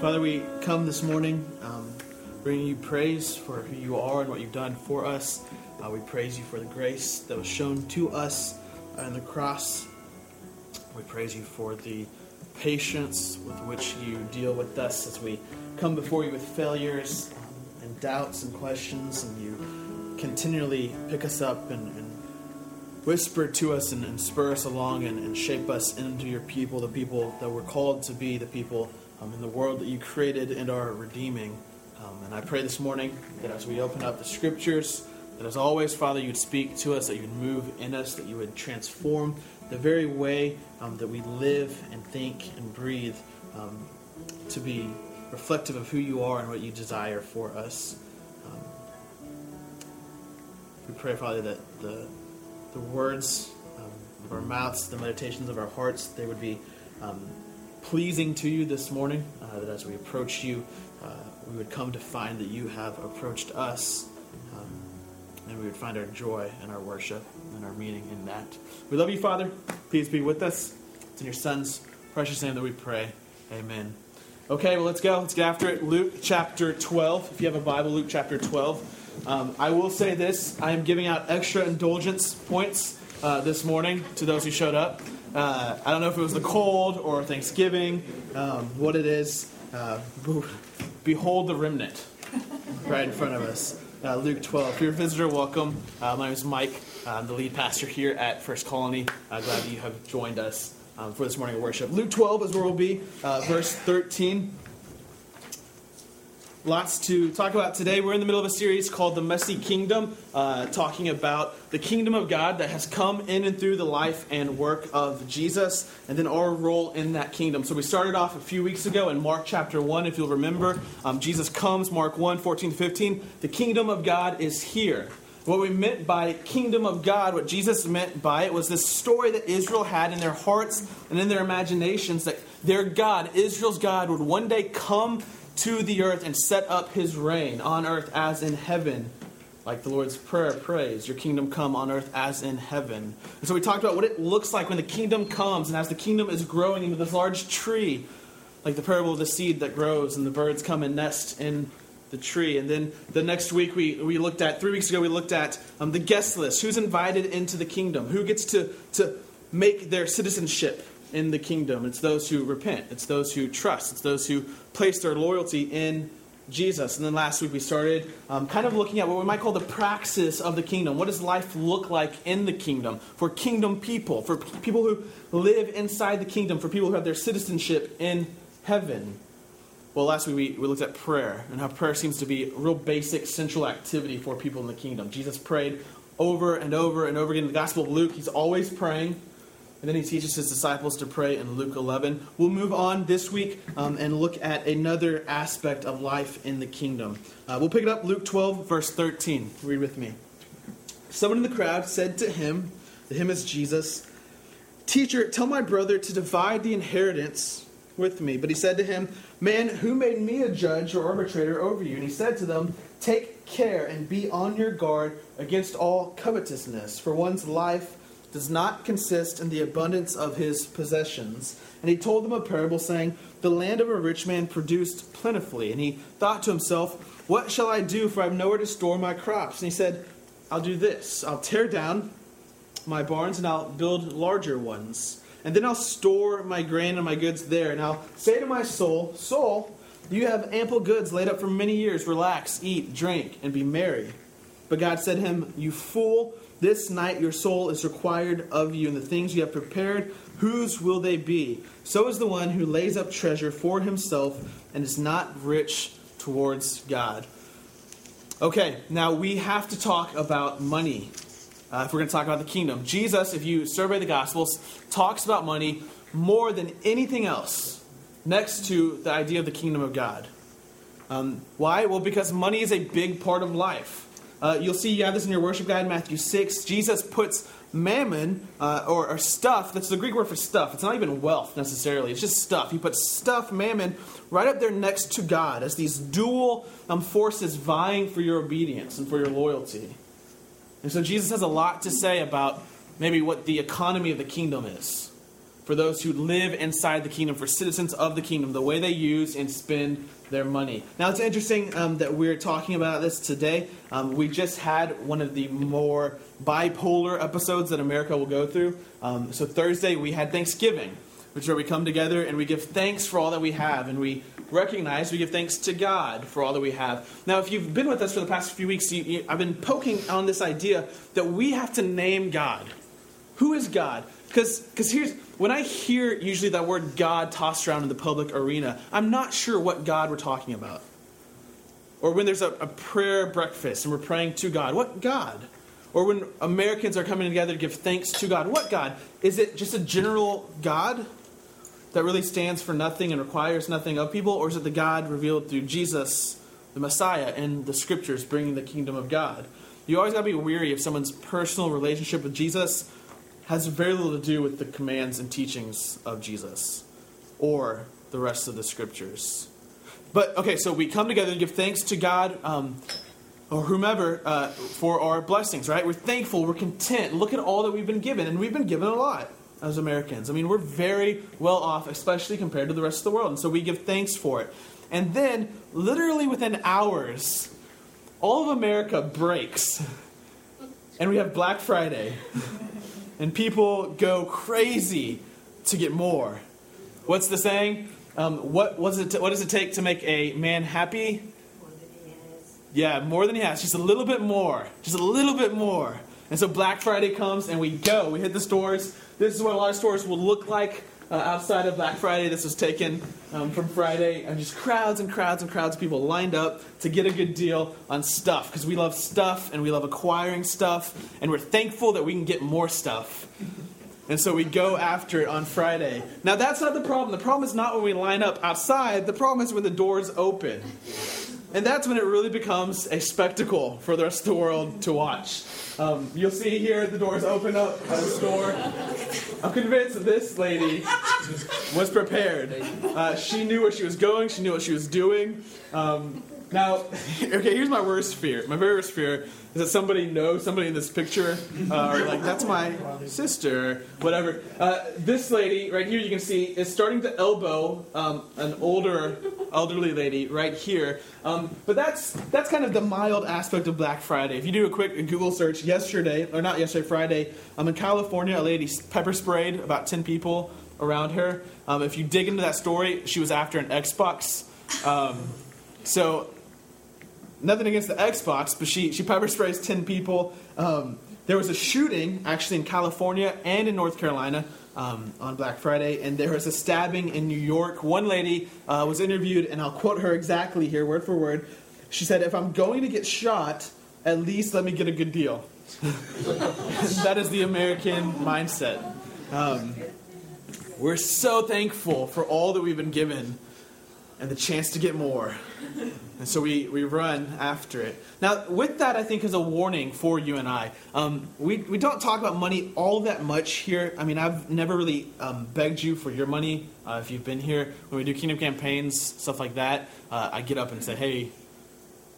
Father, we come this morning um, bringing you praise for who you are and what you've done for us. Uh, we praise you for the grace that was shown to us on the cross. We praise you for the patience with which you deal with us as we come before you with failures um, and doubts and questions, and you continually pick us up and, and whisper to us and, and spur us along and, and, shape us into your people, the people that we're called to be, the people um, in the world that you created and are redeeming. Um, and I pray this morning that as we open up the scriptures, that as always, Father, you'd speak to us, that you'd move in us, that you would transform the very way um, that we live and think and breathe um, to be reflective of who you are and what you desire for us. Um, we pray, Father, that the, the words um, of our mouths, the meditations of our hearts, they would be um, pleasing to you this morning, uh, that as we approach you, uh, we would come to find that you have approached us, um, and we would find our joy and our worship and our meaning in that. We love you, Father. Please be with us. It's in your Son's precious name that we pray. Amen. Okay, well, let's go. Let's get after it. Luke chapter 12. If you have a Bible, Luke chapter 12. Um, I will say this I am giving out extra indulgence points uh, this morning to those who showed up. Uh, I don't know if it was the cold or Thanksgiving, um, what it is. Uh, behold the remnant right in front of us. Uh, Luke 12. If you're a visitor, welcome. Uh, my name is Mike. I'm the lead pastor here at First Colony. Uh, glad that you have joined us um, for this morning of worship. Luke 12 is where we'll be, uh, verse 13. Lots to talk about today. We're in the middle of a series called The Messy Kingdom, uh, talking about the kingdom of God that has come in and through the life and work of Jesus, and then our role in that kingdom. So we started off a few weeks ago in Mark chapter 1, if you'll remember. Um, Jesus comes, Mark 1, 14 to 15. The kingdom of God is here. What we meant by kingdom of God, what Jesus meant by it, was this story that Israel had in their hearts and in their imaginations that their God, Israel's God, would one day come to the earth and set up his reign on earth as in heaven. Like the Lord's Prayer prays, Your kingdom come on earth as in heaven. And so we talked about what it looks like when the kingdom comes, and as the kingdom is growing into this large tree, like the parable of the seed that grows, and the birds come and nest in the tree. And then the next week, we, we looked at, three weeks ago, we looked at um, the guest list. Who's invited into the kingdom? Who gets to, to make their citizenship in the kingdom. It's those who repent, it's those who trust, it's those who place their loyalty in Jesus. And then last week we started um, kind of looking at what we might call the praxis of the kingdom. What does life look like in the kingdom for kingdom people, for people who live inside the kingdom, for people who have their citizenship in heaven? Well, last week we, we looked at prayer and how prayer seems to be a real basic central activity for people in the kingdom. Jesus prayed over and over and over again. In the Gospel of Luke, he's always praying. And then he teaches his disciples to pray in Luke 11. We'll move on this week um, and look at another aspect of life in the kingdom. Uh, we'll pick it up Luke 12, verse 13. Read with me. Someone in the crowd said to him, to him is Jesus, Teacher, tell my brother to divide the inheritance with me. But he said to him, Man, who made me a judge or arbitrator over you? And he said to them, Take care and be on your guard against all covetousness, for one's life does not consist in the abundance of his possessions. And he told them a parable, saying, The land of a rich man produced plentifully. And he thought to himself, What shall I do, for I have nowhere to store my crops? And he said, I'll do this I'll tear down my barns, and I'll build larger ones. And then I'll store my grain and my goods there. And I'll say to my soul, Soul, you have ample goods laid up for many years. Relax, eat, drink, and be merry. But God said to him, You fool. This night your soul is required of you, and the things you have prepared, whose will they be? So is the one who lays up treasure for himself and is not rich towards God. Okay, now we have to talk about money uh, if we're going to talk about the kingdom. Jesus, if you survey the Gospels, talks about money more than anything else next to the idea of the kingdom of God. Um, why? Well, because money is a big part of life. Uh, you'll see you have this in your worship guide, Matthew 6. Jesus puts mammon uh, or, or, stuff, that's the Greek word for stuff. It's not even wealth necessarily, it's just stuff. He puts stuff, mammon, right up there next to God as these dual um, forces vying for your obedience and for your loyalty. And so Jesus has a lot to say about maybe what the economy of the kingdom is. for those who live inside the kingdom, for citizens of the kingdom, the way they use and spend their money. Now, it's interesting um, that we're talking about this today. Um, we just had one of the more bipolar episodes that America will go through. Um, so, Thursday, we had Thanksgiving, which is where we come together and we give thanks for all that we have, and we recognize we give thanks to God for all that we have. Now, if you've been with us for the past few weeks, you, you, I've been poking on this idea that we have to name God. Who is God? Because here's when I hear usually that word God tossed around in the public arena, I'm not sure what God we're talking about. Or when there's a, a prayer breakfast and we're praying to God, what God? Or when Americans are coming together to give thanks to God, what God? Is it just a general God that really stands for nothing and requires nothing of people? Or is it the God revealed through Jesus, the Messiah, in the scriptures bringing the kingdom of God? You always got to be weary of someone's personal relationship with Jesus has very little to do with the commands and teachings of Jesus or the rest of the scriptures. But, okay, so we come together and give thanks to God um, or whomever uh, for our blessings, right? We're thankful, we're content. Look at all that we've been given, and we've been given a lot as Americans. I mean, we're very well off, especially compared to the rest of the world, and so we give thanks for it. And then, literally within hours, all of America breaks, and we have Black Friday and people go crazy to get more. What's the saying? Um, what, it t- what does it take to make a man happy? More. Yeah, more than he has. Just a little bit more. Just a little bit more. And so Black Friday comes and we go. We hit the stores. This is what a lot of stores will look like uh, outside of Black Friday. This was taken um, from Friday, and just crowds and crowds and crowds of people lined up to get a good deal on stuff because we love stuff and we love acquiring stuff, and we're thankful that we can get more stuff. And so we go after it on Friday. Now, that's not the problem. The problem is not when we line up outside, the problem is when the doors open. And that's when it really becomes a spectacle for the rest of the world to watch. Um, you'll see here the doors open up at the store. I'm convinced this lady was prepared. Uh, she knew where she was going, she knew what she was doing. Um, now, okay, here's my worst fear. My very worst fear is that somebody knows somebody in this picture, uh, or like, that's my sister, whatever. Uh, this lady, right here, you can see, is starting to elbow um, an older, elderly lady right here. Um, but that's that's kind of the mild aspect of Black Friday. If you do a quick Google search, yesterday, or not yesterday, Friday, um, in California, a lady pepper sprayed about 10 people around her. Um, if you dig into that story, she was after an Xbox. Um, so nothing against the Xbox, but she, she pepper sprays 10 people. Um, there was a shooting actually in California and in North Carolina um, on Black Friday, and there was a stabbing in New York. One lady uh, was interviewed, and I'll quote her exactly here, word for word. She said, If I'm going to get shot, at least let me get a good deal. that is the American mindset. Um, we're so thankful for all that we've been given and the chance to get more. And so we, we run after it. Now, with that, I think is a warning for you and I. Um, we, we don't talk about money all that much here. I mean, I've never really um, begged you for your money. Uh, if you've been here, when we do kingdom campaigns, stuff like that, uh, I get up and say, hey,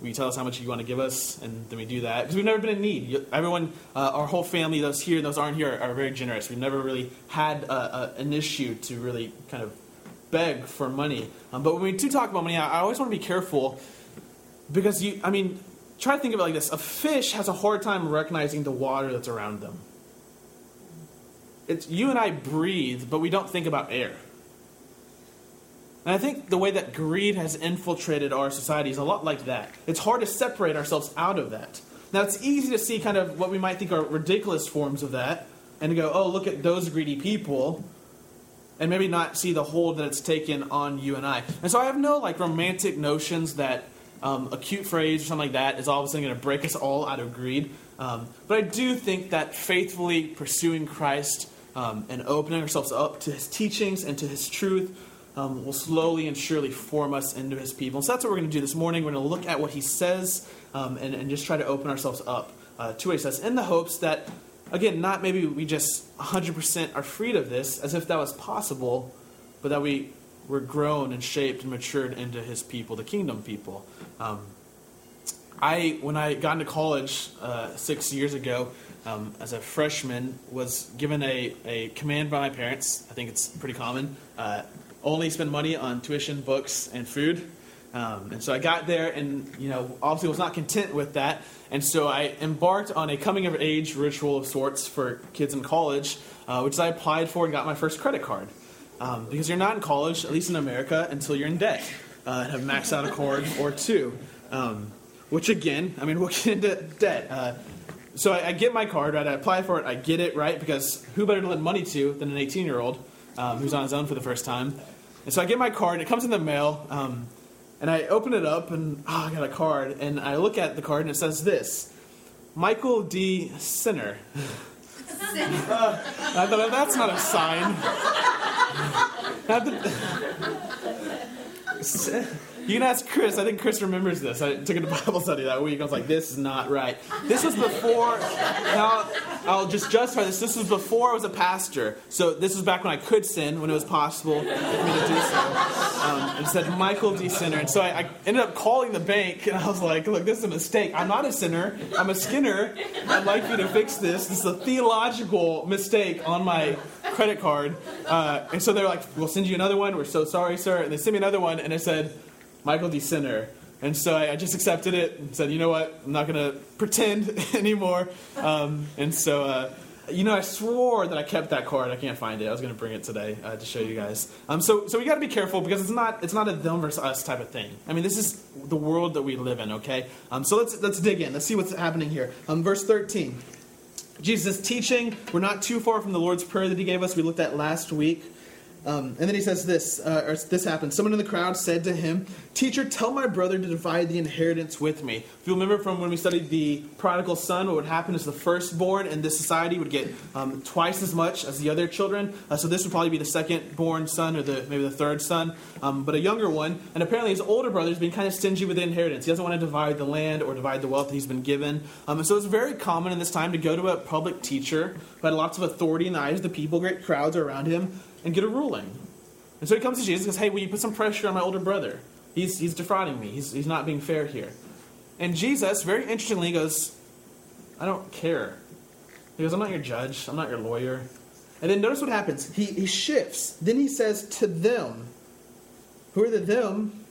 will you tell us how much you want to give us? And then we do that. Because we've never been in need. Everyone, uh, our whole family, those here those aren't here, are very generous. We've never really had an issue to really kind of beg for money. Um, but when we do talk about money, I, I always want to be careful because you, I mean, try to think of it like this: a fish has a hard time recognizing the water that's around them. It's you and I breathe, but we don't think about air. And I think the way that greed has infiltrated our society is a lot like that. It's hard to separate ourselves out of that. Now, it's easy to see kind of what we might think are ridiculous forms of that and to go, oh, look at those greedy people and maybe not see the hold that it's taken on you and I. And so I have no like romantic notions that um, a cute phrase or something like that is all of a sudden going to break us all out of greed. Um, but I do think that faithfully pursuing Christ um, and opening ourselves up to His teachings and to His truth um, will slowly and surely form us into His people. And so that's what we're going to do this morning. We're going to look at what He says um, and, and just try to open ourselves up uh, to what He says in the hopes that again, not maybe we just 100% are freed of this, as if that was possible, but that we were grown and shaped and matured into His people, the kingdom people. Um, I, when I got into college uh, six years ago, um, as a freshman, was given a, a command by my parents. I think it's pretty common. Uh, only spend money on tuition, books, and food. Um, and so I got there, and you know, obviously was not content with that, and so I embarked on a coming of age ritual of sorts for kids in college, uh, which I applied for and got my first credit card. Um, because you're not in college, at least in America, until you're in debt uh, and have maxed out a card or two. Um, which again, I mean, we'll get into debt. Uh, so I, I, get my card, right? I apply for it, I get it, right? Because who better to lend money to than an 18 year old um, who's on his own for the first time? And so I get my card, and it comes in the mail, um, and I open it up, and oh, I got a card, and I look at the card, and it says this Michael D. Sinner. uh, I thought, that's not a sign. You can ask Chris. I think Chris remembers this. I took it to Bible study that week. I was like, this is not right. This was before. Now, I'll just justify this. This was before I was a pastor. So this was back when I could sin, when it was possible for me to do so. Um, and said Michael D. Sinner. And so I, I, ended up calling the bank, and I was like, look, this is a mistake. I'm not a sinner. I'm a skinner. I'd like you to fix this. This is a theological mistake on my credit card. Uh, and so they're like, we'll send you another one. We're so sorry, sir. And they sent me another one, and it said, Michael D. Sinner. And so I, I, just accepted it and said, you know what, I'm not going to pretend anymore. Um, and so, uh, you know, I swore that I kept that card. I can't find it. I was going to bring it today uh, to show you guys. Um, so, so we got to be careful because it's not it's not a them versus us type of thing. I mean, this is the world that we live in. Okay. Um, so let's let's dig in. Let's see what's happening here. Um, verse 13. Jesus teaching. We're not too far from the Lord's prayer that He gave us. We looked at last week. Um, and then he says this, uh, or this happened. Someone in the crowd said to him, Teacher, tell my brother to divide the inheritance with me. If you remember from when we studied the prodigal son, what would happen is the firstborn in this society would get um, twice as much as the other children. Uh, so this would probably be the second-born son or the maybe the third son, um, but a younger one. And apparently his older brother's been kind of stingy with the inheritance. He doesn't want to divide the land or divide the wealth that he's been given. Um, and so it's very common in this time to go to a public teacher who had lots of authority in the eyes of the people, great crowds around him and get a ruling. And so he comes to Jesus and goes, Hey, will you put some pressure on my older brother? He's, he's defrauding me. He's, he's not being fair here. And Jesus, very interestingly, goes, I don't care. He goes, I'm not your judge. I'm not your lawyer. And then notice what happens. He, he shifts. Then he says to them, Who are the them?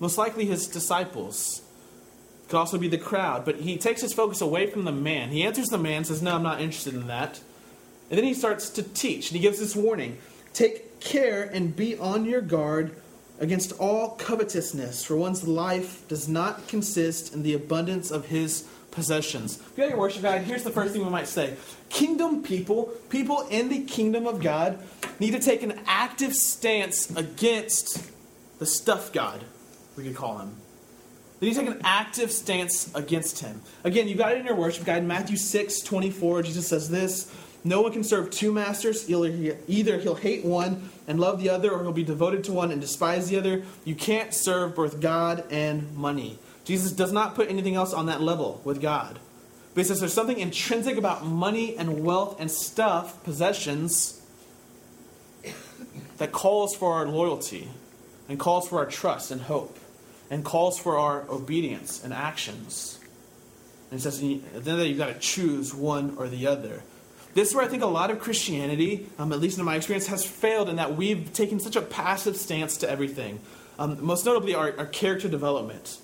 Most likely his disciples. Could also be the crowd. But he takes his focus away from the man. He answers the man, says, No, I'm not interested in that. And then he starts to teach, and he gives this warning Take care and be on your guard against all covetousness, for one's life does not consist in the abundance of his possessions. If you got your worship guide, here's the first thing we might say Kingdom people, people in the kingdom of God, need to take an active stance against the stuff God, we could call him. They need to take an active stance against him. Again, you got it in your worship guide, Matthew 6 24. Jesus says this no one can serve two masters. Either he'll hate one and love the other, or he'll be devoted to one and despise the other. You can't serve both God and money. Jesus does not put anything else on that level with God. But he says there's something intrinsic about money and wealth and stuff, possessions, that calls for our loyalty and calls for our trust and hope and calls for our obedience and actions. And he says, at the end of the day, you've got to choose one or the other. This is where I think a lot of Christianity, um, at least in my experience, has failed in that we've taken such a passive stance to everything. Um, most notably, our, our character development.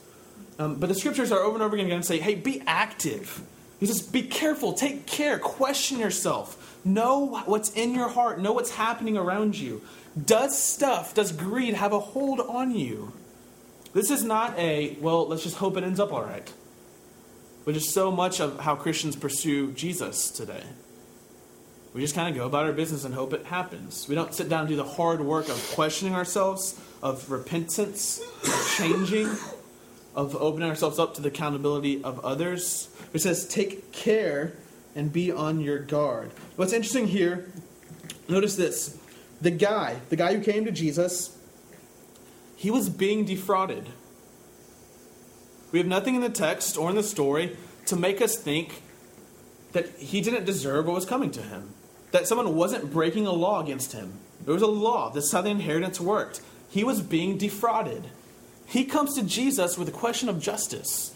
Um, but the scriptures are over and over again going to say, hey, be active. He says, be careful, take care, question yourself, know what's in your heart, know what's happening around you. Does stuff, does greed have a hold on you? This is not a, well, let's just hope it ends up all right, which is so much of how Christians pursue Jesus today. We just kind of go about our business and hope it happens. We don't sit down and do the hard work of questioning ourselves, of repentance, of changing, of opening ourselves up to the accountability of others. It says, take care and be on your guard. What's interesting here, notice this. The guy, the guy who came to Jesus, he was being defrauded. We have nothing in the text or in the story to make us think that he didn't deserve what was coming to him that someone wasn't breaking a law against him. There was a law. This is how the inheritance worked. He was being defrauded. He comes to Jesus with a question of justice.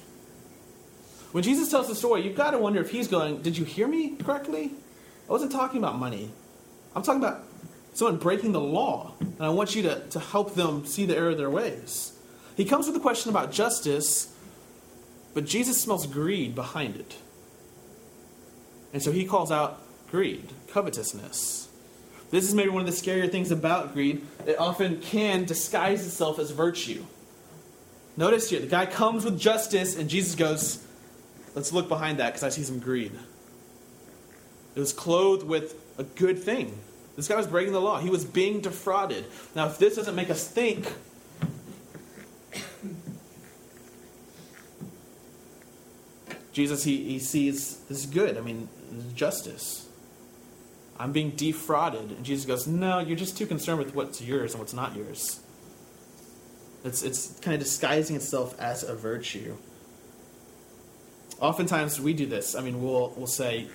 When Jesus tells the story, you've got to wonder if he's going, Did you hear me correctly? I wasn't talking about money. I'm talking about someone breaking the law. And I want you to, to help them see the error of their ways. He comes with a question about justice, but Jesus smells greed behind it. And so he calls out greed, covetousness. This is maybe one of the scarier things about greed. It often can disguise itself as virtue. Notice here, the guy comes with justice, and Jesus goes, Let's look behind that because I see some greed. It was clothed with a good thing. This guy was breaking the law. He was being defrauded. Now, if this doesn't make us think, Jesus, he, he sees this is good. I mean, justice. I'm being defrauded. And Jesus goes, No, you're just too concerned with what's yours and what's not yours. It's, it's kind of disguising itself as a virtue. Oftentimes we do this. I mean, we'll, we'll say,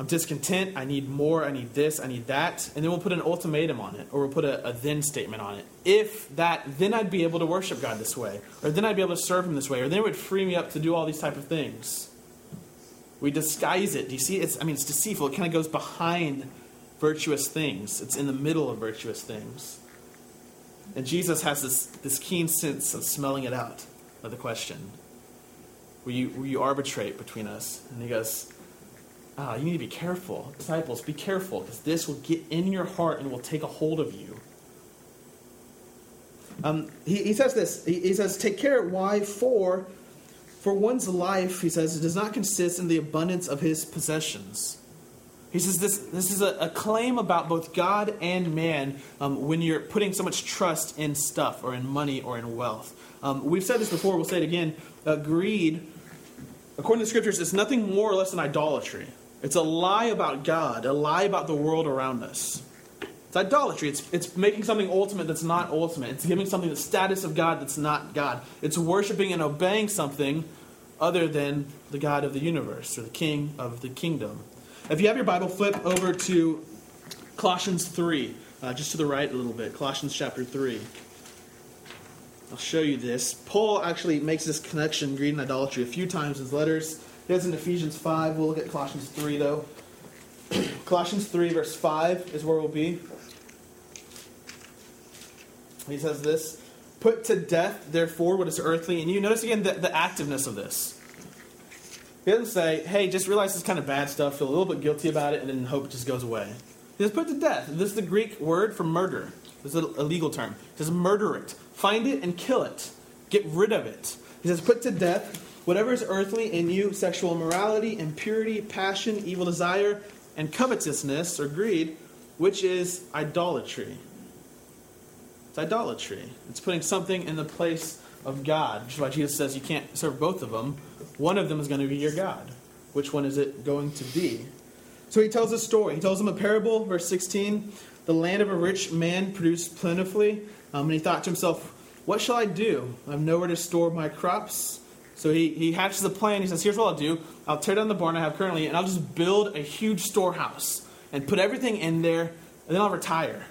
I'm discontent, I need more, I need this, I need that, and then we'll put an ultimatum on it, or we'll put a, a, then statement on it. If that, then I'd be able to worship God this way, or then I'd be able to serve Him this way, or then it would free me up to do all these type of things. We disguise it. Do you see? It's, I mean, it's deceitful. It kind of goes behind virtuous things. It's in the middle of virtuous things. And Jesus has this, this keen sense of smelling it out of the question. Will you, will you arbitrate between us? And he goes, ah, you need to be careful. Disciples, be careful, because this will get in your heart and will take a hold of you. Um, he, he says this. He, he says, Take care. Why? For, for one's life, he says, it does not consist in the abundance of his possessions. He says this, this is a, a claim about both God and man um, when you're putting so much trust in stuff or in money or in wealth. Um, we've said this before, we'll say it again. Uh, greed, according to the scriptures, is nothing more or less than idolatry. It's a lie about God, a lie about the world around us. It's idolatry. It's, it's making something ultimate that's not ultimate. It's giving something the status of God that's not God. It's worshiping and obeying something other than the God of the universe or the King of the kingdom. If you have your Bible, flip over to Colossians 3, uh, just to the right a little bit. Colossians chapter 3. I'll show you this. Paul actually makes this connection, greed and idolatry, a few times in his letters. He does in Ephesians 5. We'll look at Colossians 3, though. Colossians 3, verse 5 is where we'll be. He says this Put to death, therefore, what is earthly. And you notice again the, the activeness of this. He doesn't say, hey, just realize this kind of bad stuff, feel a little bit guilty about it, and then hope it just goes away. He says, put to death. This is the Greek word for murder. This is a legal term. He says, murder it. Find it and kill it. Get rid of it. He says, put to death whatever is earthly in you sexual immorality, impurity, passion, evil desire, and covetousness or greed, which is idolatry. It's idolatry. It's putting something in the place of God, which is why Jesus says you can't serve both of them. One of them is going to be your God. Which one is it going to be? So he tells a story. He tells them a parable, verse 16. The land of a rich man produced plentifully, um, and he thought to himself, What shall I do? I have nowhere to store my crops. So he, he hatches a plan. He says, Here's what I'll do I'll tear down the barn I have currently, and I'll just build a huge storehouse and put everything in there, and then I'll retire.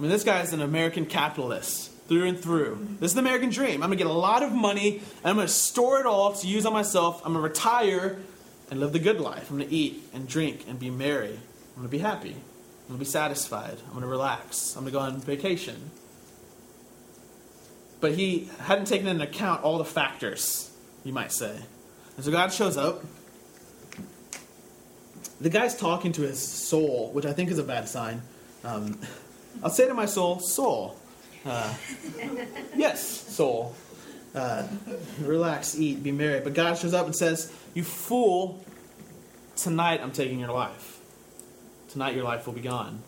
I mean, this guy is an American capitalist through and through. This is the American dream. I'm to get a lot of money and I'm to store it all to use on myself. I'm to retire and live the good life. I'm to eat and drink and be merry. I'm to be happy. I'm to be satisfied. I'm to relax. I'm to go on vacation. But he hadn't taken into account all the factors, you might say. And so God shows up. The guy's talking to his soul, which I think is a bad sign. Um, I'll say to my soul, Soul, uh, yes, soul. Uh, relax, eat, be merry. But God shows up and says, You fool, tonight I'm taking your life. Tonight your life will be gone.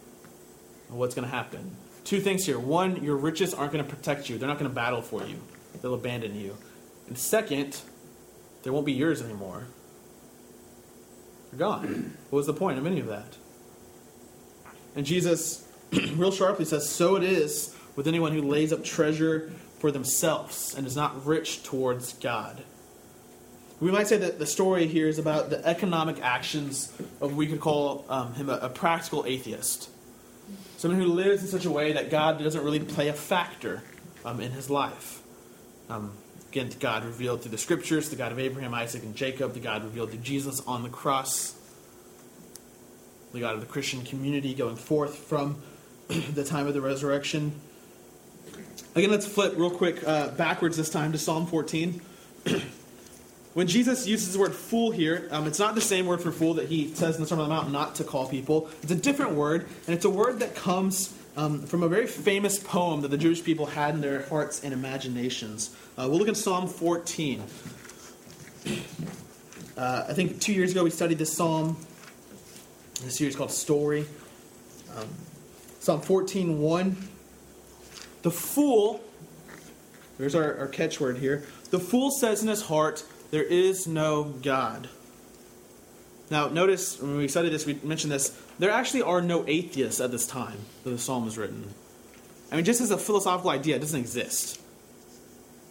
And what's going to happen? Two things here. One, your riches aren't going to protect you, they're not going to battle for you, they'll abandon you. And second, they won't be yours anymore. They're gone. What was the point of any of that? And Jesus, real sharply, says, So it is with anyone who lays up treasure for themselves and is not rich towards God. We might say that the story here is about the economic actions of we could call um, him a, a practical atheist. Someone who lives in such a way that God doesn't really play a factor um, in his life. Um, Again, God revealed through the scriptures, the God of Abraham, Isaac, and Jacob, the God revealed through Jesus on the cross, the God of the Christian community going forth from the time of the resurrection. Again, let's flip real quick uh, backwards this time to Psalm 14. when Jesus uses the word fool here, um, it's not the same word for fool that he says in the Sermon on the Mount not to call people. It's a different word, and it's a word that comes um, from a very famous poem that the Jewish people had in their hearts and imaginations. Uh, we'll look at Psalm 14. Uh, I think two years ago we studied this psalm a series called Story. Um, psalm 14 1. The fool, there's our, our catchword here. The fool says in his heart, There is no God. Now, notice when we studied this, we mentioned this. There actually are no atheists at this time that the psalm was written. I mean, just as a philosophical idea, it doesn't exist.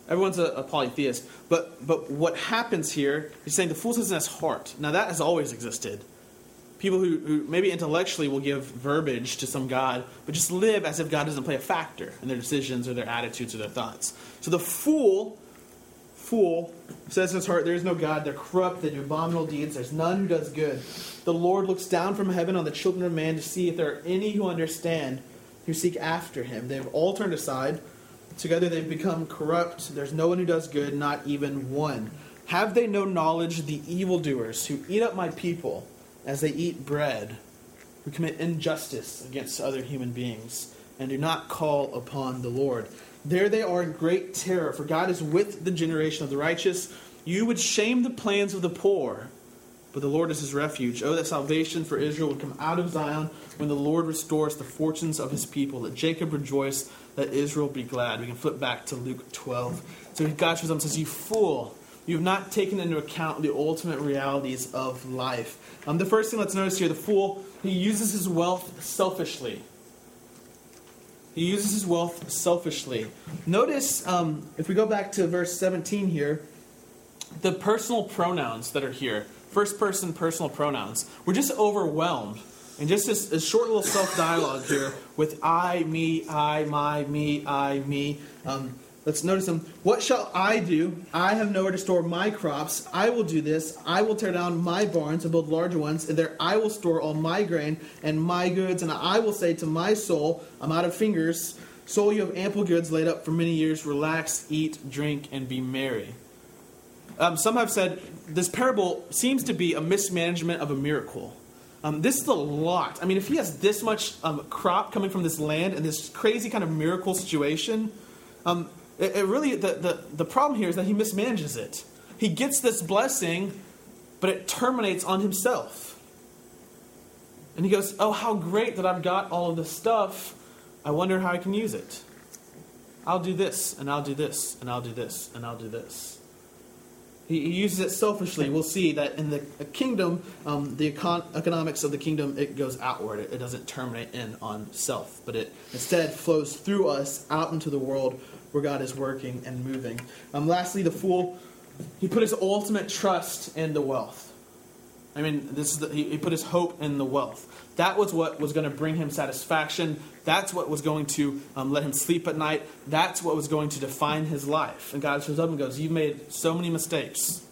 Everyone's a, a polytheist. But, but what happens here, he's saying the fool says in his heart. Now, that has always existed people who, who maybe intellectually will give verbiage to some God, but just live as if God doesn't play a factor in their decisions or their attitudes or their thoughts. So the fool, fool, says in his heart, There is no God. They're corrupt. They do abominable deeds. There's none who does good. The Lord looks down from heaven on the children of man to see if there are any who understand, who seek after him. They've all turned aside. Together they've become corrupt. There's no one who does good, not even one. Have they no knowledge, the evildoers who eat up my people? As they eat bread, who commit injustice against other human beings, and do not call upon the Lord. There they are in great terror, for God is with the generation of the righteous. You would shame the plans of the poor, but the Lord is his refuge. Oh, that salvation for Israel would come out of Zion when the Lord restores the fortunes of his people. Let Jacob rejoice, let Israel be glad. We can flip back to Luke 12. So God shows up and says, You fool, you have not taken into account the ultimate realities of life. Um, the first thing let's notice here the fool, he uses his wealth selfishly. He uses his wealth selfishly. Notice, um, if we go back to verse 17 here, the personal pronouns that are here first person personal pronouns. We're just overwhelmed. And just this, this short little self dialogue here with I, me, I, my, me, I, me. Um, Let's notice them. What shall I do? I have nowhere to store my crops. I will do this. I will tear down my barns and build larger ones, and there I will store all my grain and my goods. And I will say to my soul, I'm out of fingers. Soul, you have ample goods laid up for many years. Relax, eat, drink, and be merry. Um, some have said this parable seems to be a mismanagement of a miracle. Um, this is a lot. I mean, if he has this much um, crop coming from this land and this crazy kind of miracle situation, um, it, it really, the, the, the problem here is that he mismanages it. He gets this blessing, but it terminates on himself. And he goes, Oh, how great that I've got all of this stuff. I wonder how I can use it. I'll do this, and I'll do this, and I'll do this, and I'll do this. He, he uses it selfishly. We'll see that in the kingdom, um, the econ- economics of the kingdom, it goes outward. It, it doesn't terminate in on self, but it instead flows through us out into the world where God is working and moving. Um, lastly, the fool, he put his ultimate trust in the wealth. I mean, this is the, he, he put his hope in the wealth. That was what was going to bring him satisfaction. That's what was going to um, let him sleep at night. That's what was going to define his life. And God shows up and goes, You've made so many mistakes.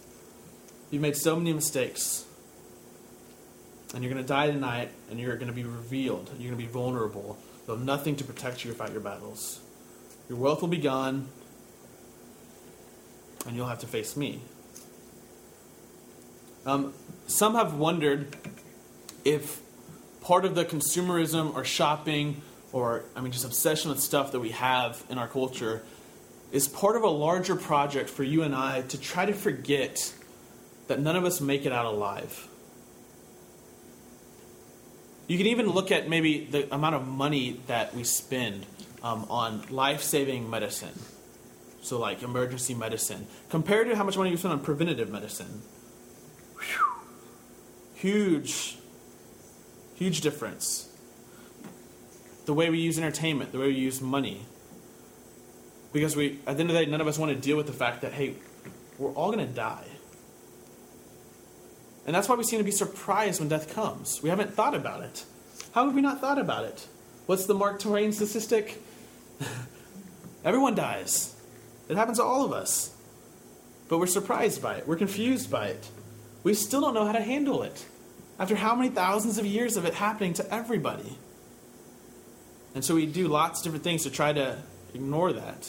You've made so many mistakes. And you're going to die tonight, and you're going to be revealed. You're going to be vulnerable. You'll have nothing to protect you or fight your battles. Your wealth will be gone, and you'll have to face me. Um, some have wondered if part of the consumerism or shopping or, I mean, just obsession with stuff that we have in our culture is part of a larger project for you and I to try to forget that none of us make it out alive. You can even look at maybe the amount of money that we spend um, on life saving medicine. So, like emergency medicine, compared to how much money you spend on preventative medicine. Whew. Huge, huge difference. The way we use entertainment, the way we use money. Because we, at the end of the day, none of us want to deal with the fact that, hey, we're all going to die. And that's why we seem to be surprised when death comes. We haven't thought about it. How have we not thought about it? What's the Mark Twain statistic? Everyone dies. It happens to all of us. but we're surprised by it. We're confused by it. We still don't know how to handle it. After how many thousands of years of it happening to everybody? And so we do lots of different things to try to ignore that.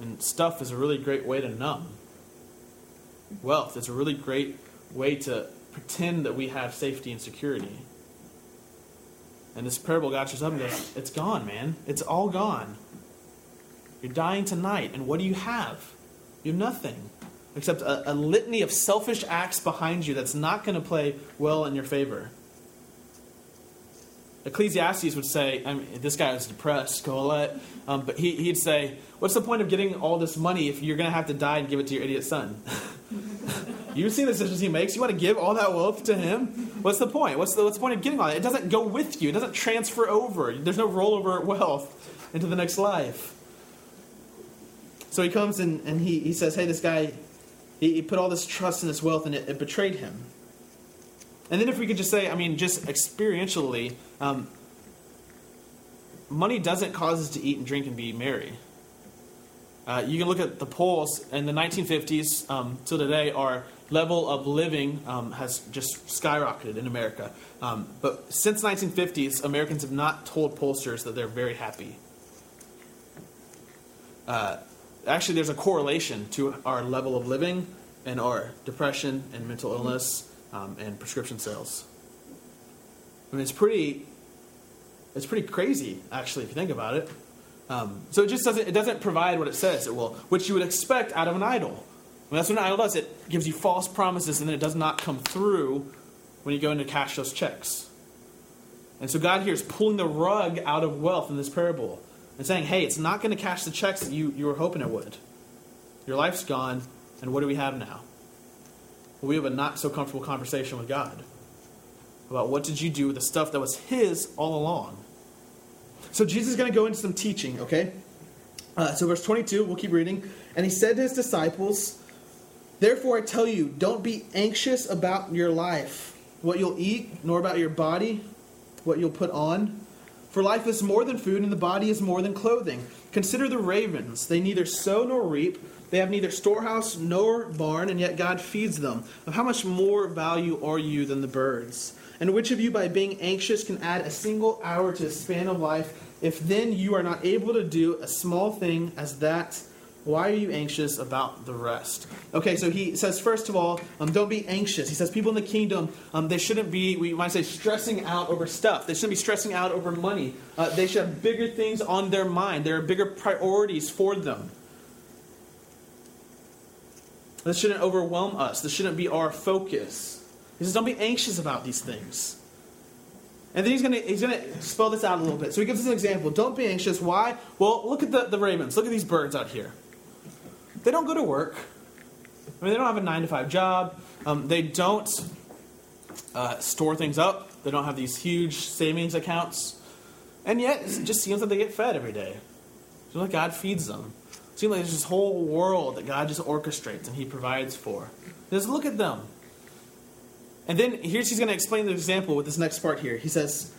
And stuff is a really great way to numb. Wealth is a really great way to pretend that we have safety and security. And this parable, God shows up and goes, It's gone, man. It's all gone. You're dying tonight. And what do you have? You have nothing except a, a litany of selfish acts behind you that's not going to play well in your favor. Ecclesiastes would say, I mean, this guy was depressed, Qoheleth, um, but he, he'd say, What's the point of getting all this money if you're going to have to die and give it to your idiot son? You've seen the decisions he makes. You want to give all that wealth to him? What's the point? What's the, what's the point of getting all that? It doesn't go with you, it doesn't transfer over. There's no rollover wealth into the next life. So he comes and, and he, he says, Hey, this guy, he, he put all this trust in this wealth and it, it betrayed him. And then if we could just say, I mean, just experientially, um, money doesn't cause us to eat and drink and be merry. Uh, you can look at the polls in the 1950s um, till today. Our level of living um, has just skyrocketed in America. Um, but since 1950s, Americans have not told pollsters that they're very happy. Uh, actually, there's a correlation to our level of living and our depression and mental illness um, and prescription sales. I mean, it's pretty, it's pretty crazy, actually, if you think about it. Um, so it just doesn't, it doesn't provide what it says it will, which you would expect out of an idol. That's what an idol does. It gives you false promises and then it does not come through when you go in to cash those checks. And so God here is pulling the rug out of wealth in this parable and saying, hey, it's not going to cash the checks that you, you were hoping it would. Your life's gone, and what do we have now? Well, we have a not so comfortable conversation with God about what did you do with the stuff that was His all along. So Jesus is going to go into some teaching, okay? Uh, so verse 22, we'll keep reading. And he said to his disciples, Therefore I tell you, don't be anxious about your life, what you'll eat, nor about your body, what you'll put on. For life is more than food, and the body is more than clothing. Consider the ravens. They neither sow nor reap. They have neither storehouse nor barn, and yet God feeds them. Of how much more value are you than the birds? And which of you, by being anxious, can add a single hour to the span of life? If then you are not able to do a small thing as that, why are you anxious about the rest? Okay, so he says, first of all, um, don't be anxious. He says, people in the kingdom, um, they shouldn't be, we might say, stressing out over stuff. They shouldn't be stressing out over money. Uh, they should have bigger things on their mind. There are bigger priorities for them. This shouldn't overwhelm us. This shouldn't be our focus. He says, don't be anxious about these things. And then he's going to he's gonna spell this out a little bit. So he gives us an example. Don't be anxious. Why? Well, look at the, the ravens. Look at these birds out here. They don't go to work. I mean, they don't have a nine to five job. Um, they don't uh, store things up. They don't have these huge savings accounts. And yet, it just seems like they get fed every day. It seems like God feeds them. It seems like there's this whole world that God just orchestrates and He provides for. Just look at them. And then here's he's going to explain the example with this next part here. He says,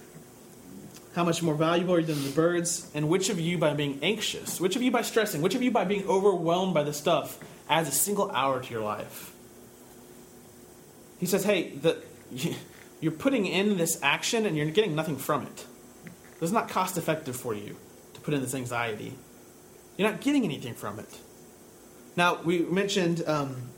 How much more valuable are you than the birds? And which of you, by being anxious, which of you by stressing, which of you by being overwhelmed by the stuff, adds a single hour to your life? He says, Hey, the, you're putting in this action and you're getting nothing from it. This is not cost effective for you to put in this anxiety. You're not getting anything from it. Now, we mentioned um,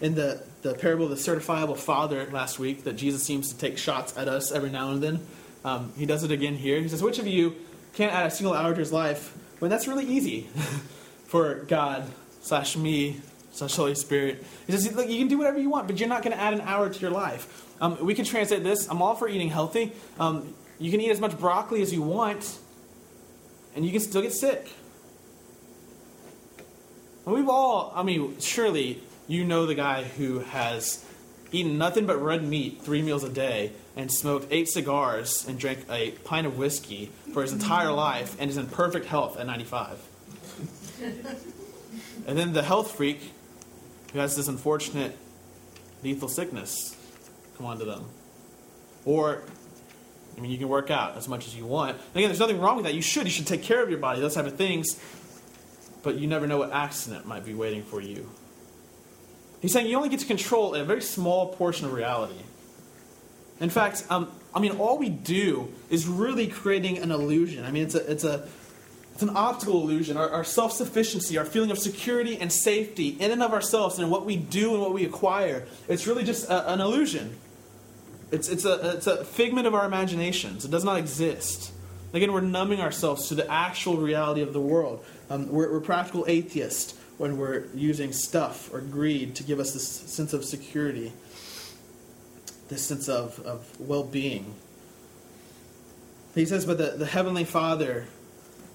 in the the parable of the certifiable father last week that Jesus seems to take shots at us every now and then. Um, he does it again here. He says, Which of you can't add a single hour to his life? When that's really easy for God slash me slash Holy Spirit. He says, Look, you can do whatever you want, but you're not going to add an hour to your life. Um, we can translate this I'm all for eating healthy. Um, you can eat as much broccoli as you want, and you can still get sick. And we've all, I mean, surely you know the guy who has eaten nothing but red meat three meals a day and smoked eight cigars and drank a pint of whiskey for his entire life and is in perfect health at 95. and then the health freak who has this unfortunate lethal sickness come onto them. Or, I mean, you can work out as much as you want. And again, there's nothing wrong with that. You should. You should take care of your body, those type of things. but you never know what accident might be waiting for you. He's saying you only get to control a very small portion of reality. In fact, um, I mean, all we do is really creating an illusion. I mean, it's a, it's a, it's an optical illusion. Our, our self sufficiency, our feeling of security and safety in and of ourselves and what we do and what we acquire, it's really just a, an illusion. It's, it's, a, it's a figment of our imaginations. It does not exist. Again, we're numbing ourselves to the actual reality of the world. Um, we're, we're practical atheists when we're using stuff or greed to give us this sense of security, this sense of, of well being. He says, but the, the Heavenly Father,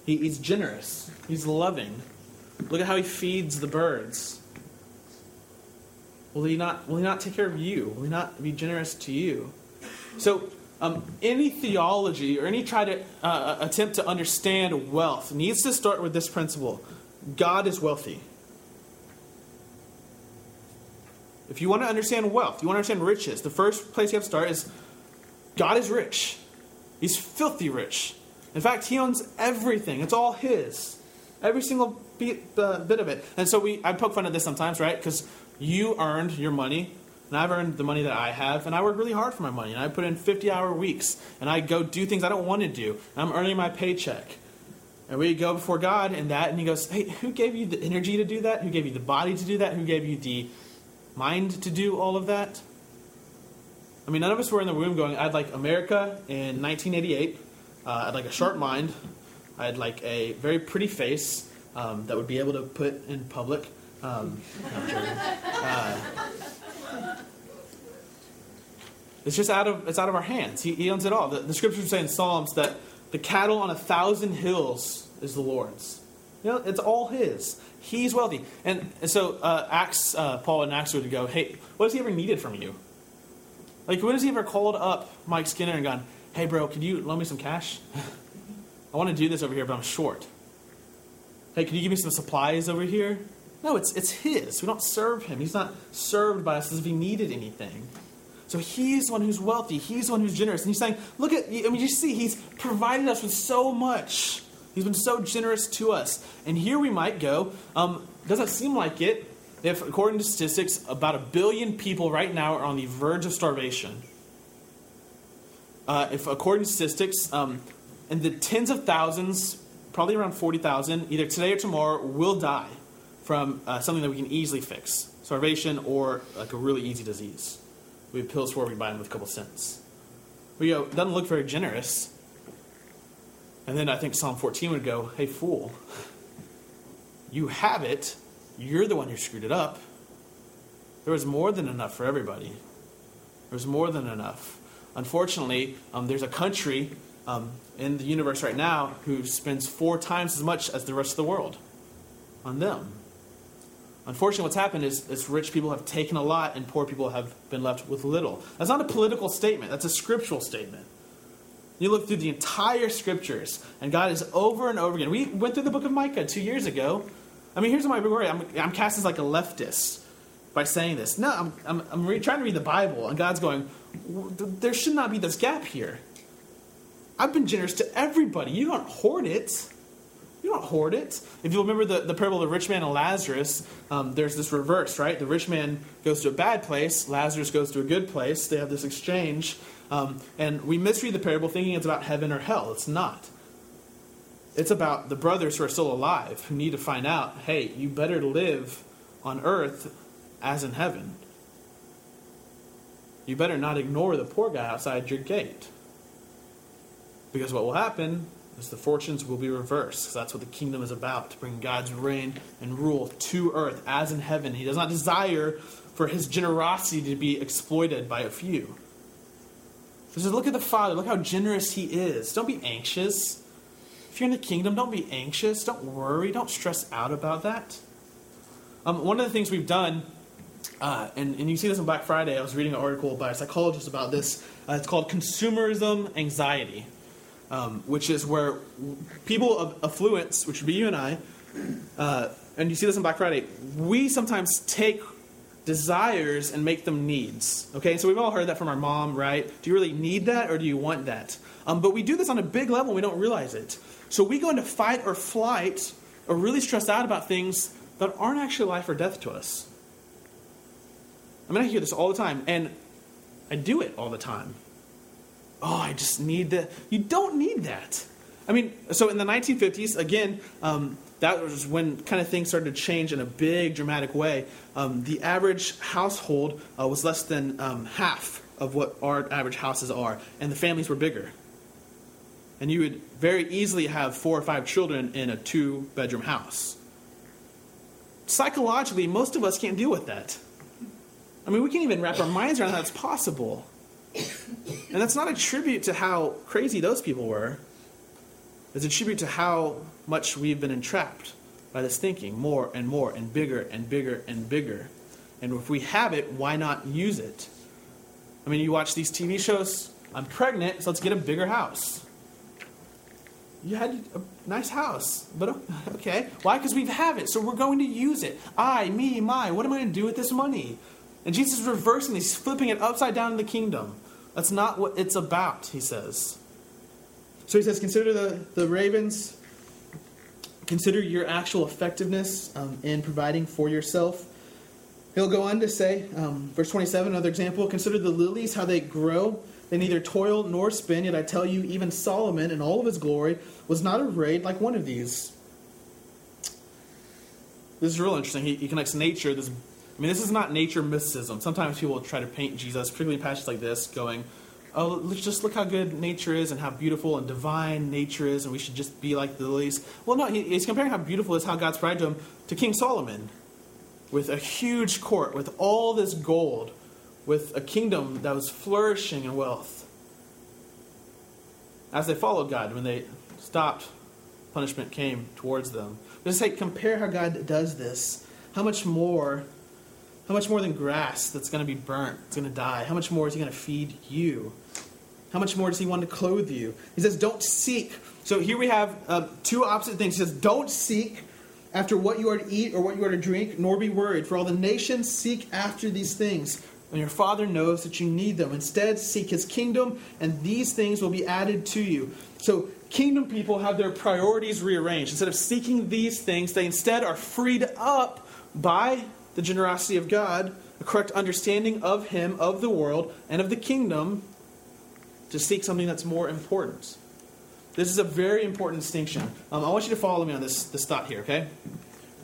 he, he's generous, he's loving. Look at how he feeds the birds. Will he not, will he not take care of you? Will he not be generous to you? So, um, any theology or any try to uh, uh, attempt to understand wealth needs to start with this principle God is wealthy. If you want to understand wealth, you want to understand riches, the first place you have to start is God is rich. He's filthy rich. In fact, He owns everything, it's all His. Every single bit, uh, bit of it. And so we, I poke fun at this sometimes, right? Because you earned your money and I've earned the money that I have, and I work really hard for my money, and I put in 50 hour weeks, and I go do things I don't want to do, and I'm earning my paycheck. And we go before God and that, and He goes, Hey, who gave you the energy to do that? Who gave you the body to do that? Who gave you the mind to do all of that? I mean, none of us were in the room going, I'd like America in 1988. Uh, I'd like a sharp mind. I'd like a very pretty face um, that would be able to put in public. Um, uh, it's just out of it's out of our hands. He, he owns it all. The, the scriptures say in Psalms that the cattle on a thousand hills is the Lord's. You know, it's all His. He's wealthy. And, so uh, Acts, uh, Paul and Acts would go, hey, what has He ever needed from you? Like, when has He ever called up Mike Skinner and gone, hey, bro, could you loan me some cash? I want to do this over here, but I'm short. Hey, can you give me some supplies over here? No, it's, it's His. We don't serve Him. He's not served by us as if He needed anything. So he's the one who's wealthy. He's the one who's generous. And he's saying, look at, I mean, you see, he's provided us with so much. He's been so generous to us. And here we might go. Um, doesn't seem like it. If, according to statistics, about a billion people right now are on the verge of starvation. Uh, if, according to statistics, um, and the tens of thousands, probably around 40,000, either today or tomorrow, will die from uh, something that we can easily fix starvation or like a really easy disease. We have pills for it. we buy them with a couple cents. Know, it doesn't look very generous. And then I think Psalm 14 would go, Hey, fool, you have it. You're the one who screwed it up. There was more than enough for everybody. There was more than enough. Unfortunately, um, there's a country um, in the universe right now who spends four times as much as the rest of the world on them. Unfortunately, what's happened is, is rich people have taken a lot and poor people have been left with little. That's not a political statement, that's a scriptural statement. You look through the entire scriptures, and God is over and over again. We went through the book of Micah two years ago. I mean, here's my worry I'm, I'm cast as like a leftist by saying this. No, I'm, I'm, I'm re- trying to read the Bible, and God's going, there should not be this gap here. I've been generous to everybody. You don't hoard it. You don't hoard it. If you remember the, the parable of the rich man and Lazarus, um, there's this reverse, right? The rich man goes to a bad place, Lazarus goes to a good place. They have this exchange. Um, and we misread the parable thinking it's about heaven or hell. It's not. It's about the brothers who are still alive who need to find out hey, you better live on earth as in heaven. You better not ignore the poor guy outside your gate. Because what will happen is the fortunes will be reversed. That's what the kingdom is about to bring God's reign and rule to earth as in heaven. He does not desire for his generosity to be exploited by a few. Says, Look at the Father. Look how generous he is. Don't be anxious. If you're in the kingdom, don't be anxious. Don't worry. Don't stress out about that. Um, one of the things we've done, uh, and, and you see this on Black Friday, I was reading an article by a psychologist about this. Uh, it's called Consumerism Anxiety um, which is where people of affluence, which would be you and I, uh, and you see this on Black Friday, we sometimes take desires and make them needs. Okay, so we've all heard that from our mom, right? Do you really need that or do you want that? Um, but we do this on a big level and we don't realize it. So we go into fight or flight or really stressed out about things that aren't actually life or death to us. I mean, I hear this all the time, and I do it all the time. Oh, I just need that. You don't need that. I mean, so in the 1950s, again, um, that was when kind of things started to change in a big, dramatic way. Um, the average household uh, was less than um, half of what our average houses are, and the families were bigger. And you would very easily have four or five children in a two bedroom house. Psychologically, most of us can't deal with that. I mean, we can't even wrap our minds around how that's possible. And that's not a tribute to how crazy those people were. It's a tribute to how much we've been entrapped by this thinking more and more and bigger and bigger and bigger. And if we have it, why not use it? I mean, you watch these TV shows, I'm pregnant, so let's get a bigger house. You had a nice house, but okay. Why? Because we have it, so we're going to use it. I, me, my. What am I going to do with this money? And Jesus is reversing he's flipping it upside down in the kingdom. That's not what it's about, he says. So he says, consider the, the ravens, consider your actual effectiveness um, in providing for yourself. He'll go on to say, um, verse 27, another example, consider the lilies, how they grow. They neither toil nor spin, yet I tell you, even Solomon in all of his glory was not arrayed like one of these. This is real interesting. He, he connects nature, this I mean, this is not nature mysticism. Sometimes people try to paint Jesus, particularly in passages like this, going, oh, just look how good nature is and how beautiful and divine nature is, and we should just be like the lilies. Well, no, he's comparing how beautiful is how God's provided to him to King Solomon with a huge court, with all this gold, with a kingdom that was flourishing in wealth. As they followed God, when they stopped, punishment came towards them. Just say, compare how God does this. How much more how much more than grass that's going to be burnt, it's going to die? How much more is He going to feed you? How much more does He want to clothe you? He says, Don't seek. So here we have uh, two opposite things. He says, Don't seek after what you are to eat or what you are to drink, nor be worried, for all the nations seek after these things. And your Father knows that you need them. Instead, seek His kingdom, and these things will be added to you. So, kingdom people have their priorities rearranged. Instead of seeking these things, they instead are freed up by the generosity of God, a correct understanding of Him, of the world, and of the kingdom to seek something that's more important. This is a very important distinction. Um, I want you to follow me on this, this thought here, okay?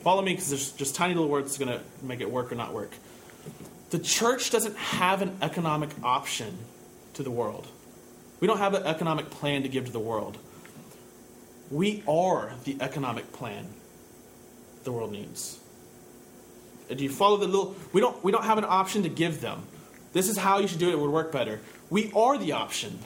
Follow me because there's just tiny little words that's going to make it work or not work. The church doesn't have an economic option to the world. We don't have an economic plan to give to the world. We are the economic plan the world needs. Do you follow the little? We don't. We don't have an option to give them. This is how you should do it. It would work better. We are the option.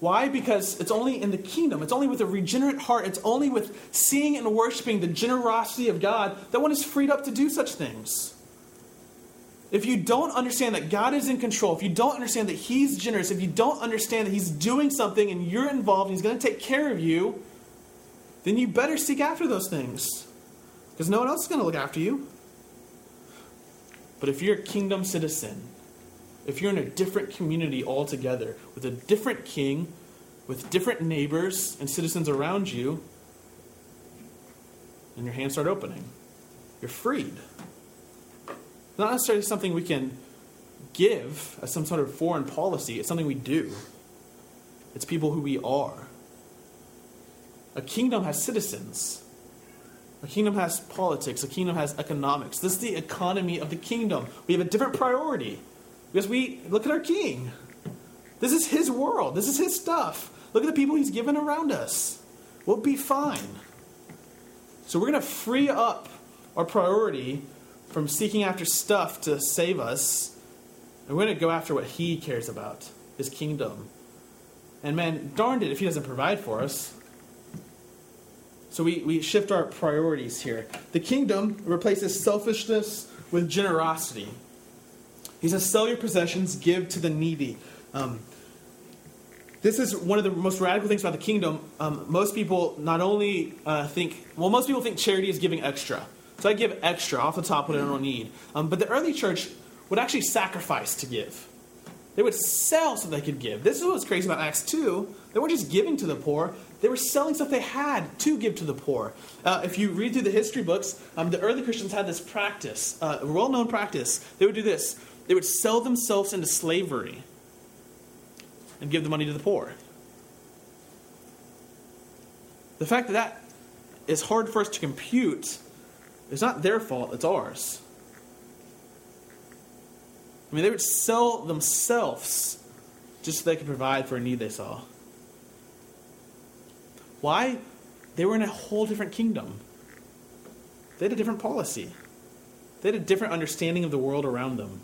Why? Because it's only in the kingdom. It's only with a regenerate heart. It's only with seeing and worshiping the generosity of God that one is freed up to do such things. If you don't understand that God is in control, if you don't understand that He's generous, if you don't understand that He's doing something and you're involved and He's going to take care of you, then you better seek after those things. Because no one else is going to look after you. But if you're a kingdom citizen, if you're in a different community altogether, with a different king, with different neighbors and citizens around you, and your hands start opening, you're freed. It's not necessarily something we can give as some sort of foreign policy, it's something we do. It's people who we are. A kingdom has citizens. A kingdom has politics, a kingdom has economics. This is the economy of the kingdom. We have a different priority because we look at our king. This is his world, this is his stuff. Look at the people he's given around us. We'll be fine. So we're going to free up our priority from seeking after stuff to save us. And we're going to go after what he cares about his kingdom. And man, darned it if he doesn't provide for us. So we, we shift our priorities here. The kingdom replaces selfishness with generosity. He says, Sell your possessions, give to the needy. Um, this is one of the most radical things about the kingdom. Um, most people not only uh, think, well, most people think charity is giving extra. So I give extra off the top what I don't need. Um, but the early church would actually sacrifice to give. They would sell so they could give. This is what's crazy about Acts 2. They weren't just giving to the poor, they were selling stuff they had to give to the poor. Uh, if you read through the history books, um, the early Christians had this practice, uh, a well known practice. They would do this they would sell themselves into slavery and give the money to the poor. The fact that that is hard for us to compute is not their fault, it's ours. I mean, they would sell themselves just so they could provide for a need they saw. Why? They were in a whole different kingdom. They had a different policy. They had a different understanding of the world around them.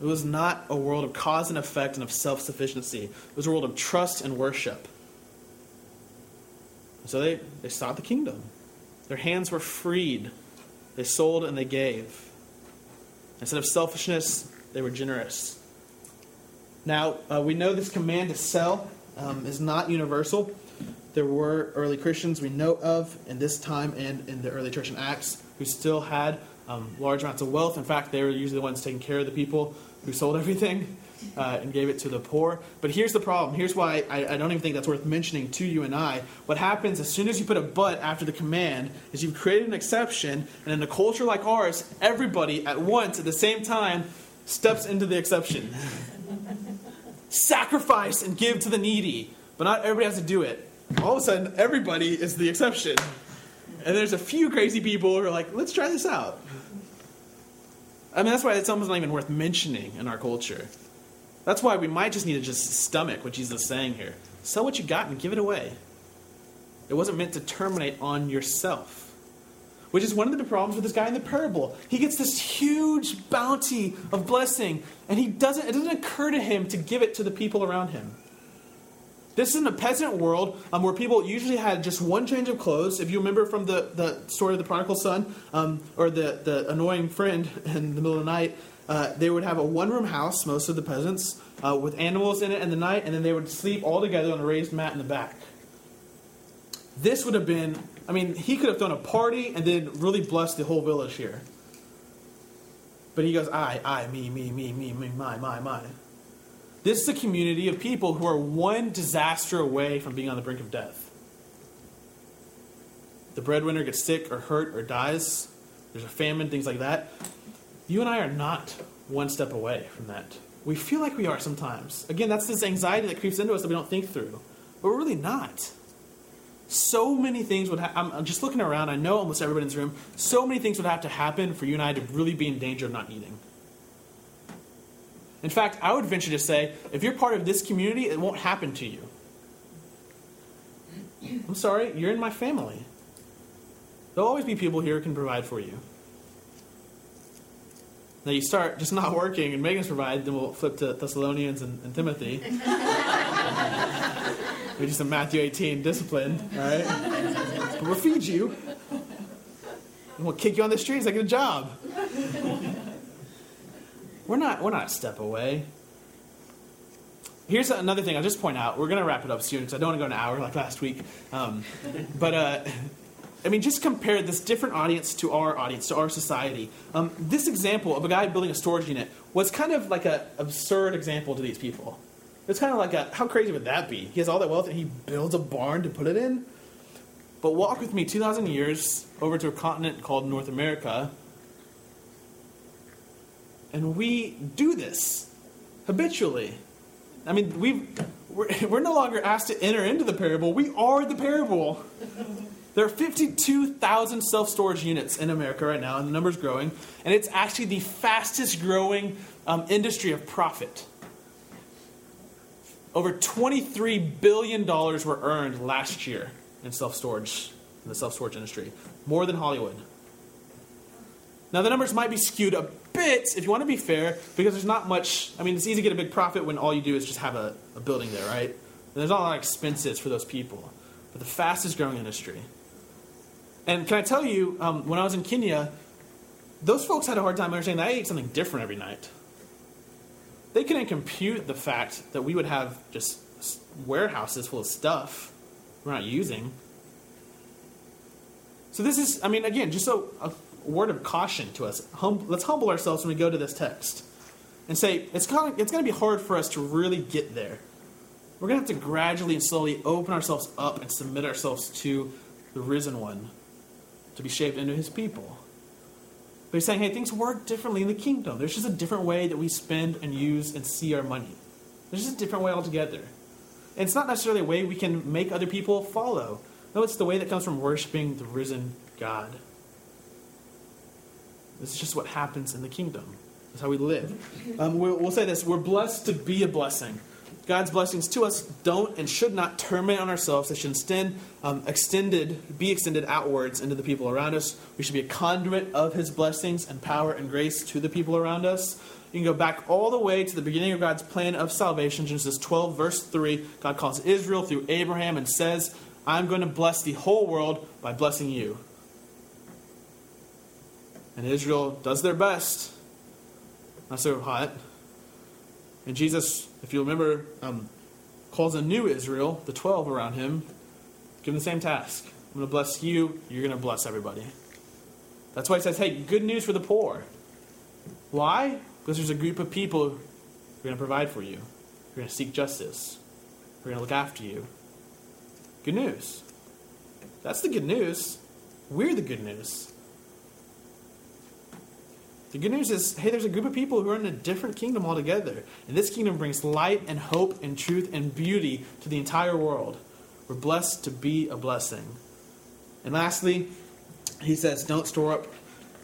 It was not a world of cause and effect and of self sufficiency. It was a world of trust and worship. So they, they sought the kingdom. Their hands were freed. They sold and they gave. Instead of selfishness, they were generous. Now, uh, we know this command to sell um, is not universal. There were early Christians we know of in this time and in the early church in Acts who still had um, large amounts of wealth. In fact, they were usually the ones taking care of the people who sold everything uh, and gave it to the poor. But here's the problem. Here's why I, I, don't even think that's worth mentioning to you and I. What happens as soon as you put a but after the command is you've created an exception, and in a culture like ours, everybody at once, at the same time, steps into the exception. Sacrifice and give to the needy. But not everybody has to do it. All of a sudden, everybody is the exception. And there's a few crazy people who are like, let's try this out. I mean, that's why it's almost not even worth mentioning in our culture. That's why we might just need to just stomach what Jesus is saying here. Sell what you got and give it away. It wasn't meant to terminate on yourself. Which is one of the problems with this guy in the parable. He gets this huge bounty of blessing, and he doesn't it doesn't occur to him to give it to the people around him. This is in a peasant world um, where people usually had just one change of clothes. If you remember from the, the story of the prodigal son, um, or the, the annoying friend in the middle of the night, uh, they would have a one room house, most of the peasants, uh, with animals in it in the night, and then they would sleep all together on a raised mat in the back. This would have been, I mean, he could have thrown a party and then really blessed the whole village here. But he goes, I, I, me, me, me, me, me, my, my, my. This is a community of people who are one disaster away from being on the brink of death. The breadwinner gets sick or hurt or dies. There's a famine, things like that. You and I are not one step away from that. We feel like we are sometimes. Again, that's this anxiety that creeps into us that we don't think through. But we're really not. So many things would happen. I'm just looking around. I know almost everybody in this room. So many things would have to happen for you and I to really be in danger of not eating. In fact, I would venture to say if you're part of this community, it won't happen to you. I'm sorry, you're in my family. There'll always be people here who can provide for you. Now you start just not working and Megan's provide, then we'll flip to Thessalonians and, and Timothy. we do some Matthew 18 discipline, all right? But we'll feed you. And we'll kick you on the streets like a job. We're not we're not a step away. Here's another thing I'll just point out. We're going to wrap it up soon because I don't want to go an hour like last week. Um, but uh, I mean, just compare this different audience to our audience, to our society. Um, this example of a guy building a storage unit was kind of like an absurd example to these people. It's kind of like a, how crazy would that be? He has all that wealth and he builds a barn to put it in? But walk with me 2,000 years over to a continent called North America, and we do this habitually. I mean, we we're, we're no longer asked to enter into the parable, we are the parable. There are 52,000 self storage units in America right now, and the number's growing. And it's actually the fastest growing um, industry of profit. Over $23 billion were earned last year in self storage, in the self storage industry. More than Hollywood. Now, the numbers might be skewed a if you want to be fair, because there's not much. I mean, it's easy to get a big profit when all you do is just have a, a building there, right? And there's not a lot of expenses for those people. But the fastest growing industry. And can I tell you, um, when I was in Kenya, those folks had a hard time understanding that I ate something different every night. They couldn't compute the fact that we would have just warehouses full of stuff we're not using. So this is, I mean, again, just so. a word of caution to us. Hum, let's humble ourselves when we go to this text and say, it's going it's to be hard for us to really get there. We're going to have to gradually and slowly open ourselves up and submit ourselves to the risen one to be shaped into his people. But he's saying, hey, things work differently in the kingdom. There's just a different way that we spend and use and see our money. There's just a different way altogether. And it's not necessarily a way we can make other people follow. No, it's the way that comes from worshiping the risen God. This is just what happens in the kingdom. That's how we live. Um, we'll, say this we're blessed to be a blessing. God's blessings to us don't and should not terminate on ourselves. They should extend, um, extended, be extended outwards into the people around us. We should be a conduit of His blessings and power and grace to the people around us. You can go back all the way to the beginning of God's plan of salvation, Genesis 12, verse 3. God calls Israel through Abraham and says, I'm going to bless the whole world by blessing you. And Israel does their best. Not so hot. And Jesus, if you remember, um, calls a new Israel, the 12 around him, give them the same task. I'm going to bless you, you're going to bless everybody. That's why he says, hey, good news for the poor. Why? Because there's a group of people who are going to provide for you, who are going to seek justice, who are going to look after you. Good news. That's the good news. We're the good news. The good news is, hey, there's a group of people who are in a different kingdom altogether. And this kingdom brings light and hope and truth and beauty to the entire world. We're blessed to be a blessing. And lastly, he says, don't store up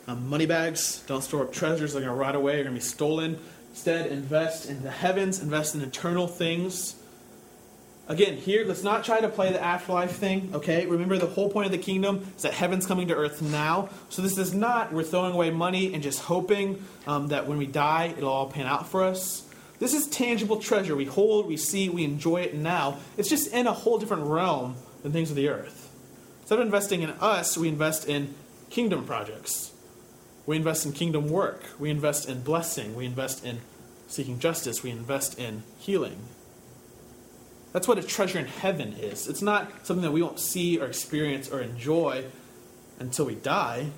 um, money bags, don't store up treasures that are going to rot away, are going to be stolen. Instead, invest in the heavens, invest in eternal things Again, here, let's not try to play the afterlife thing, okay? Remember, the whole point of the kingdom is that heaven's coming to earth now. So this is not we're throwing away money and just hoping um, that when we die, it'll all pan out for us. This is tangible treasure. We hold, we see, we enjoy it now. It's just in a whole different realm than things of the earth. Instead of investing in us, we invest in kingdom projects. We invest in kingdom work. We invest in blessing. We invest in seeking justice. We invest in healing. That's what a treasure in heaven is. It's not something that we won't see or experience or enjoy until we die.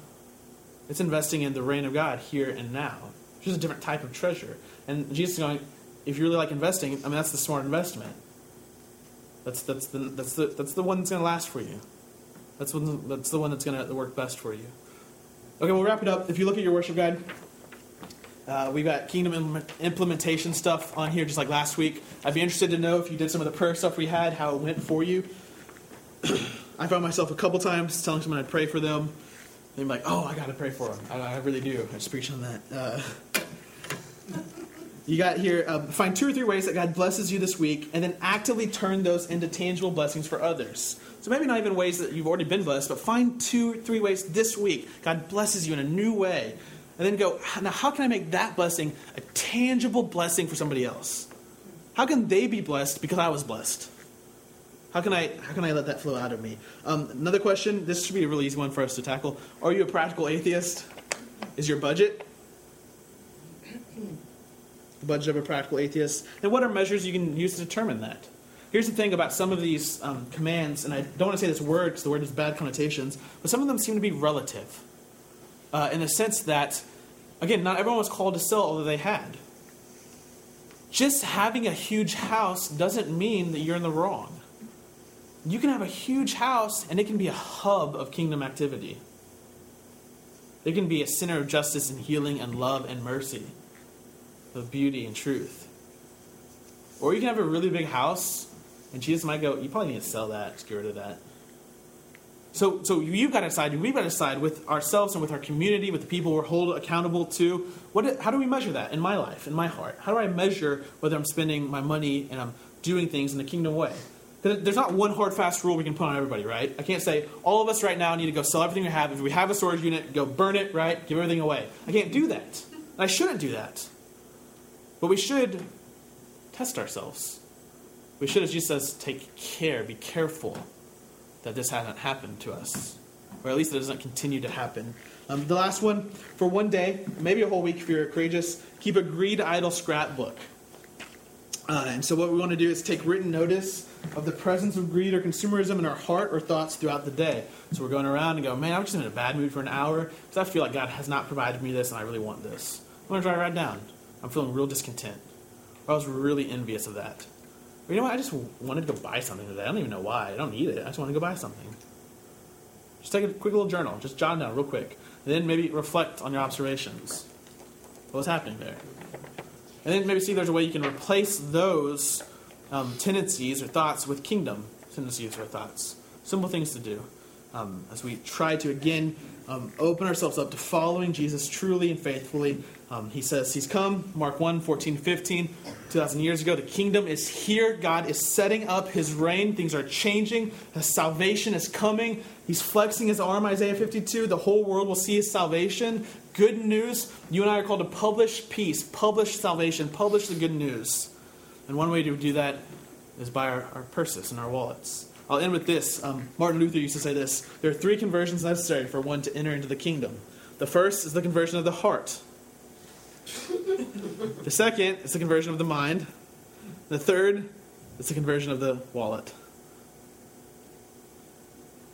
It's investing in the reign of God here and now. It's just a different type of treasure. And Jesus is going, if you really like investing, I mean, that's the smart investment. That's, that's, the, that's, the, that's the one that's going to last for you. That's, one, that's the one that's going to work best for you. Okay, we'll wrap it up. If you look at your worship guide, uh, we've got kingdom implementation stuff on here, just like last week. I'd be interested to know if you did some of the prayer stuff we had, how it went for you. I found myself a couple times telling someone I'd pray for them. They'd be like, "Oh, I got to pray for them." I, I, really do. I just preach on that. Uh, you got here. Um, find two or three ways that God blesses you this week, and then actively turn those into tangible blessings for others. So maybe not even ways that you've already been blessed, but find two, or three ways this week God blesses you in a new way and then go, now how can I make that blessing a tangible blessing for somebody else? How can they be blessed because I was blessed? How can I how can I let that flow out of me? Um, another question. This should be a really easy one for us to tackle. Are you a practical atheist? Is your budget the budget of a practical atheist? And what are measures you can use to determine that? Here's the thing about some of these um, commands, and I don't want to say this word because the word has bad connotations, but some of them seem to be relative uh, in the sense that, again, not everyone was called to sell although they had. Just having a huge house doesn't mean that you're in the wrong. You can have a huge house and it can be a hub of kingdom activity. It can be a center of justice and healing and love and mercy, of beauty and truth. Or you can have a really big house and Jesus might go, You probably need to sell that, get rid of that. So, so you've got to decide, we've got to decide with ourselves and with our community, with the people we're held accountable to. What, how do we measure that in my life, in my heart? How do I measure whether I'm spending my money and I'm doing things in the kingdom way? There's not one hard, fast rule we can put on everybody, right? I can't say all of us right now need to go sell everything we have. If we have a storage unit, go burn it, right? Give everything away. I can't do that. I shouldn't do that. But we should test ourselves. We should, as Jesus says, take care, be careful that this hasn't happened to us, or at least it doesn't continue to happen. Um, the last one, for one day, maybe a whole week if you're courageous, keep a greed idol scrapbook. Uh, and so, what we want to do is take written notice of the presence of greed or consumerism in our heart or thoughts throughout the day. So, we're going around and go, man, I'm just in a bad mood for an hour because I feel like God has not provided me this and I really want this. I'm going to write it down. I'm feeling real discontent. Or I was really envious of that. You know what? I just wanted to go buy something today. I don't even know why. I don't need it. I just want to go buy something. Just take a quick little journal. Just jot it down real quick. And then maybe reflect on your observations. What was happening there? And then maybe see if there's a way you can replace those um, tendencies or thoughts with kingdom tendencies or thoughts. Simple things to do um, as we try to again um, open ourselves up to following Jesus truly and faithfully. Um, he says he's come, Mark 1 14, 15, 2,000 years ago. The kingdom is here. God is setting up his reign. Things are changing. His salvation is coming. He's flexing his arm, Isaiah 52. The whole world will see his salvation. Good news. You and I are called to publish peace, publish salvation, publish the good news. And one way to do that is by our, our purses and our wallets. I'll end with this. Um, Martin Luther used to say this There are three conversions necessary for one to enter into the kingdom. The first is the conversion of the heart, the second is the conversion of the mind, the third is the conversion of the wallet.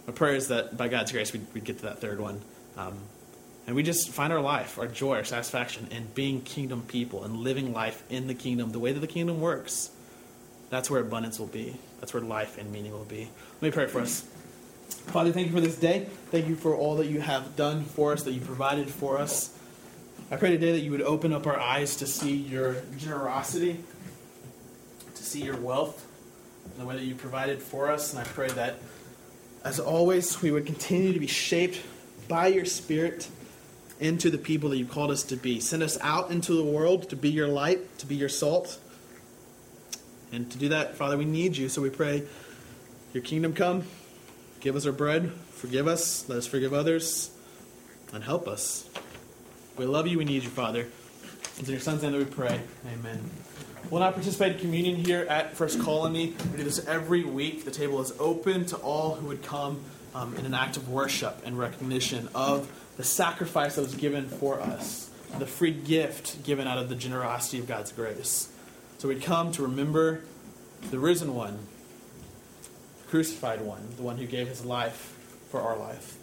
My prayer is that by God's grace we'd, we'd get to that third one. Um, and we just find our life, our joy, our satisfaction in being kingdom people and living life in the kingdom the way that the kingdom works. That's where abundance will be. That's where life and meaning will be. Let me pray for us. Father, thank you for this day. Thank you for all that you have done for us, that you provided for us. I pray today that you would open up our eyes to see your generosity, to see your wealth, the way that you provided for us. And I pray that, as always, we would continue to be shaped by your Spirit into the people that you called us to be. Send us out into the world to be your light, to be your salt. And to do that, Father, we need you. So we pray, your kingdom come. Give us our bread. Forgive us. Let us forgive others. And help us. We love you. We need you, Father. It's in your Son's name that we pray. Amen. We'll not participate in communion here at First Colony. We do this every week. The table is open to all who would come um, in an act of worship and recognition of the sacrifice that was given for us, the free gift given out of the generosity of God's grace. So we come to remember the risen one, the crucified one, the one who gave his life for our life.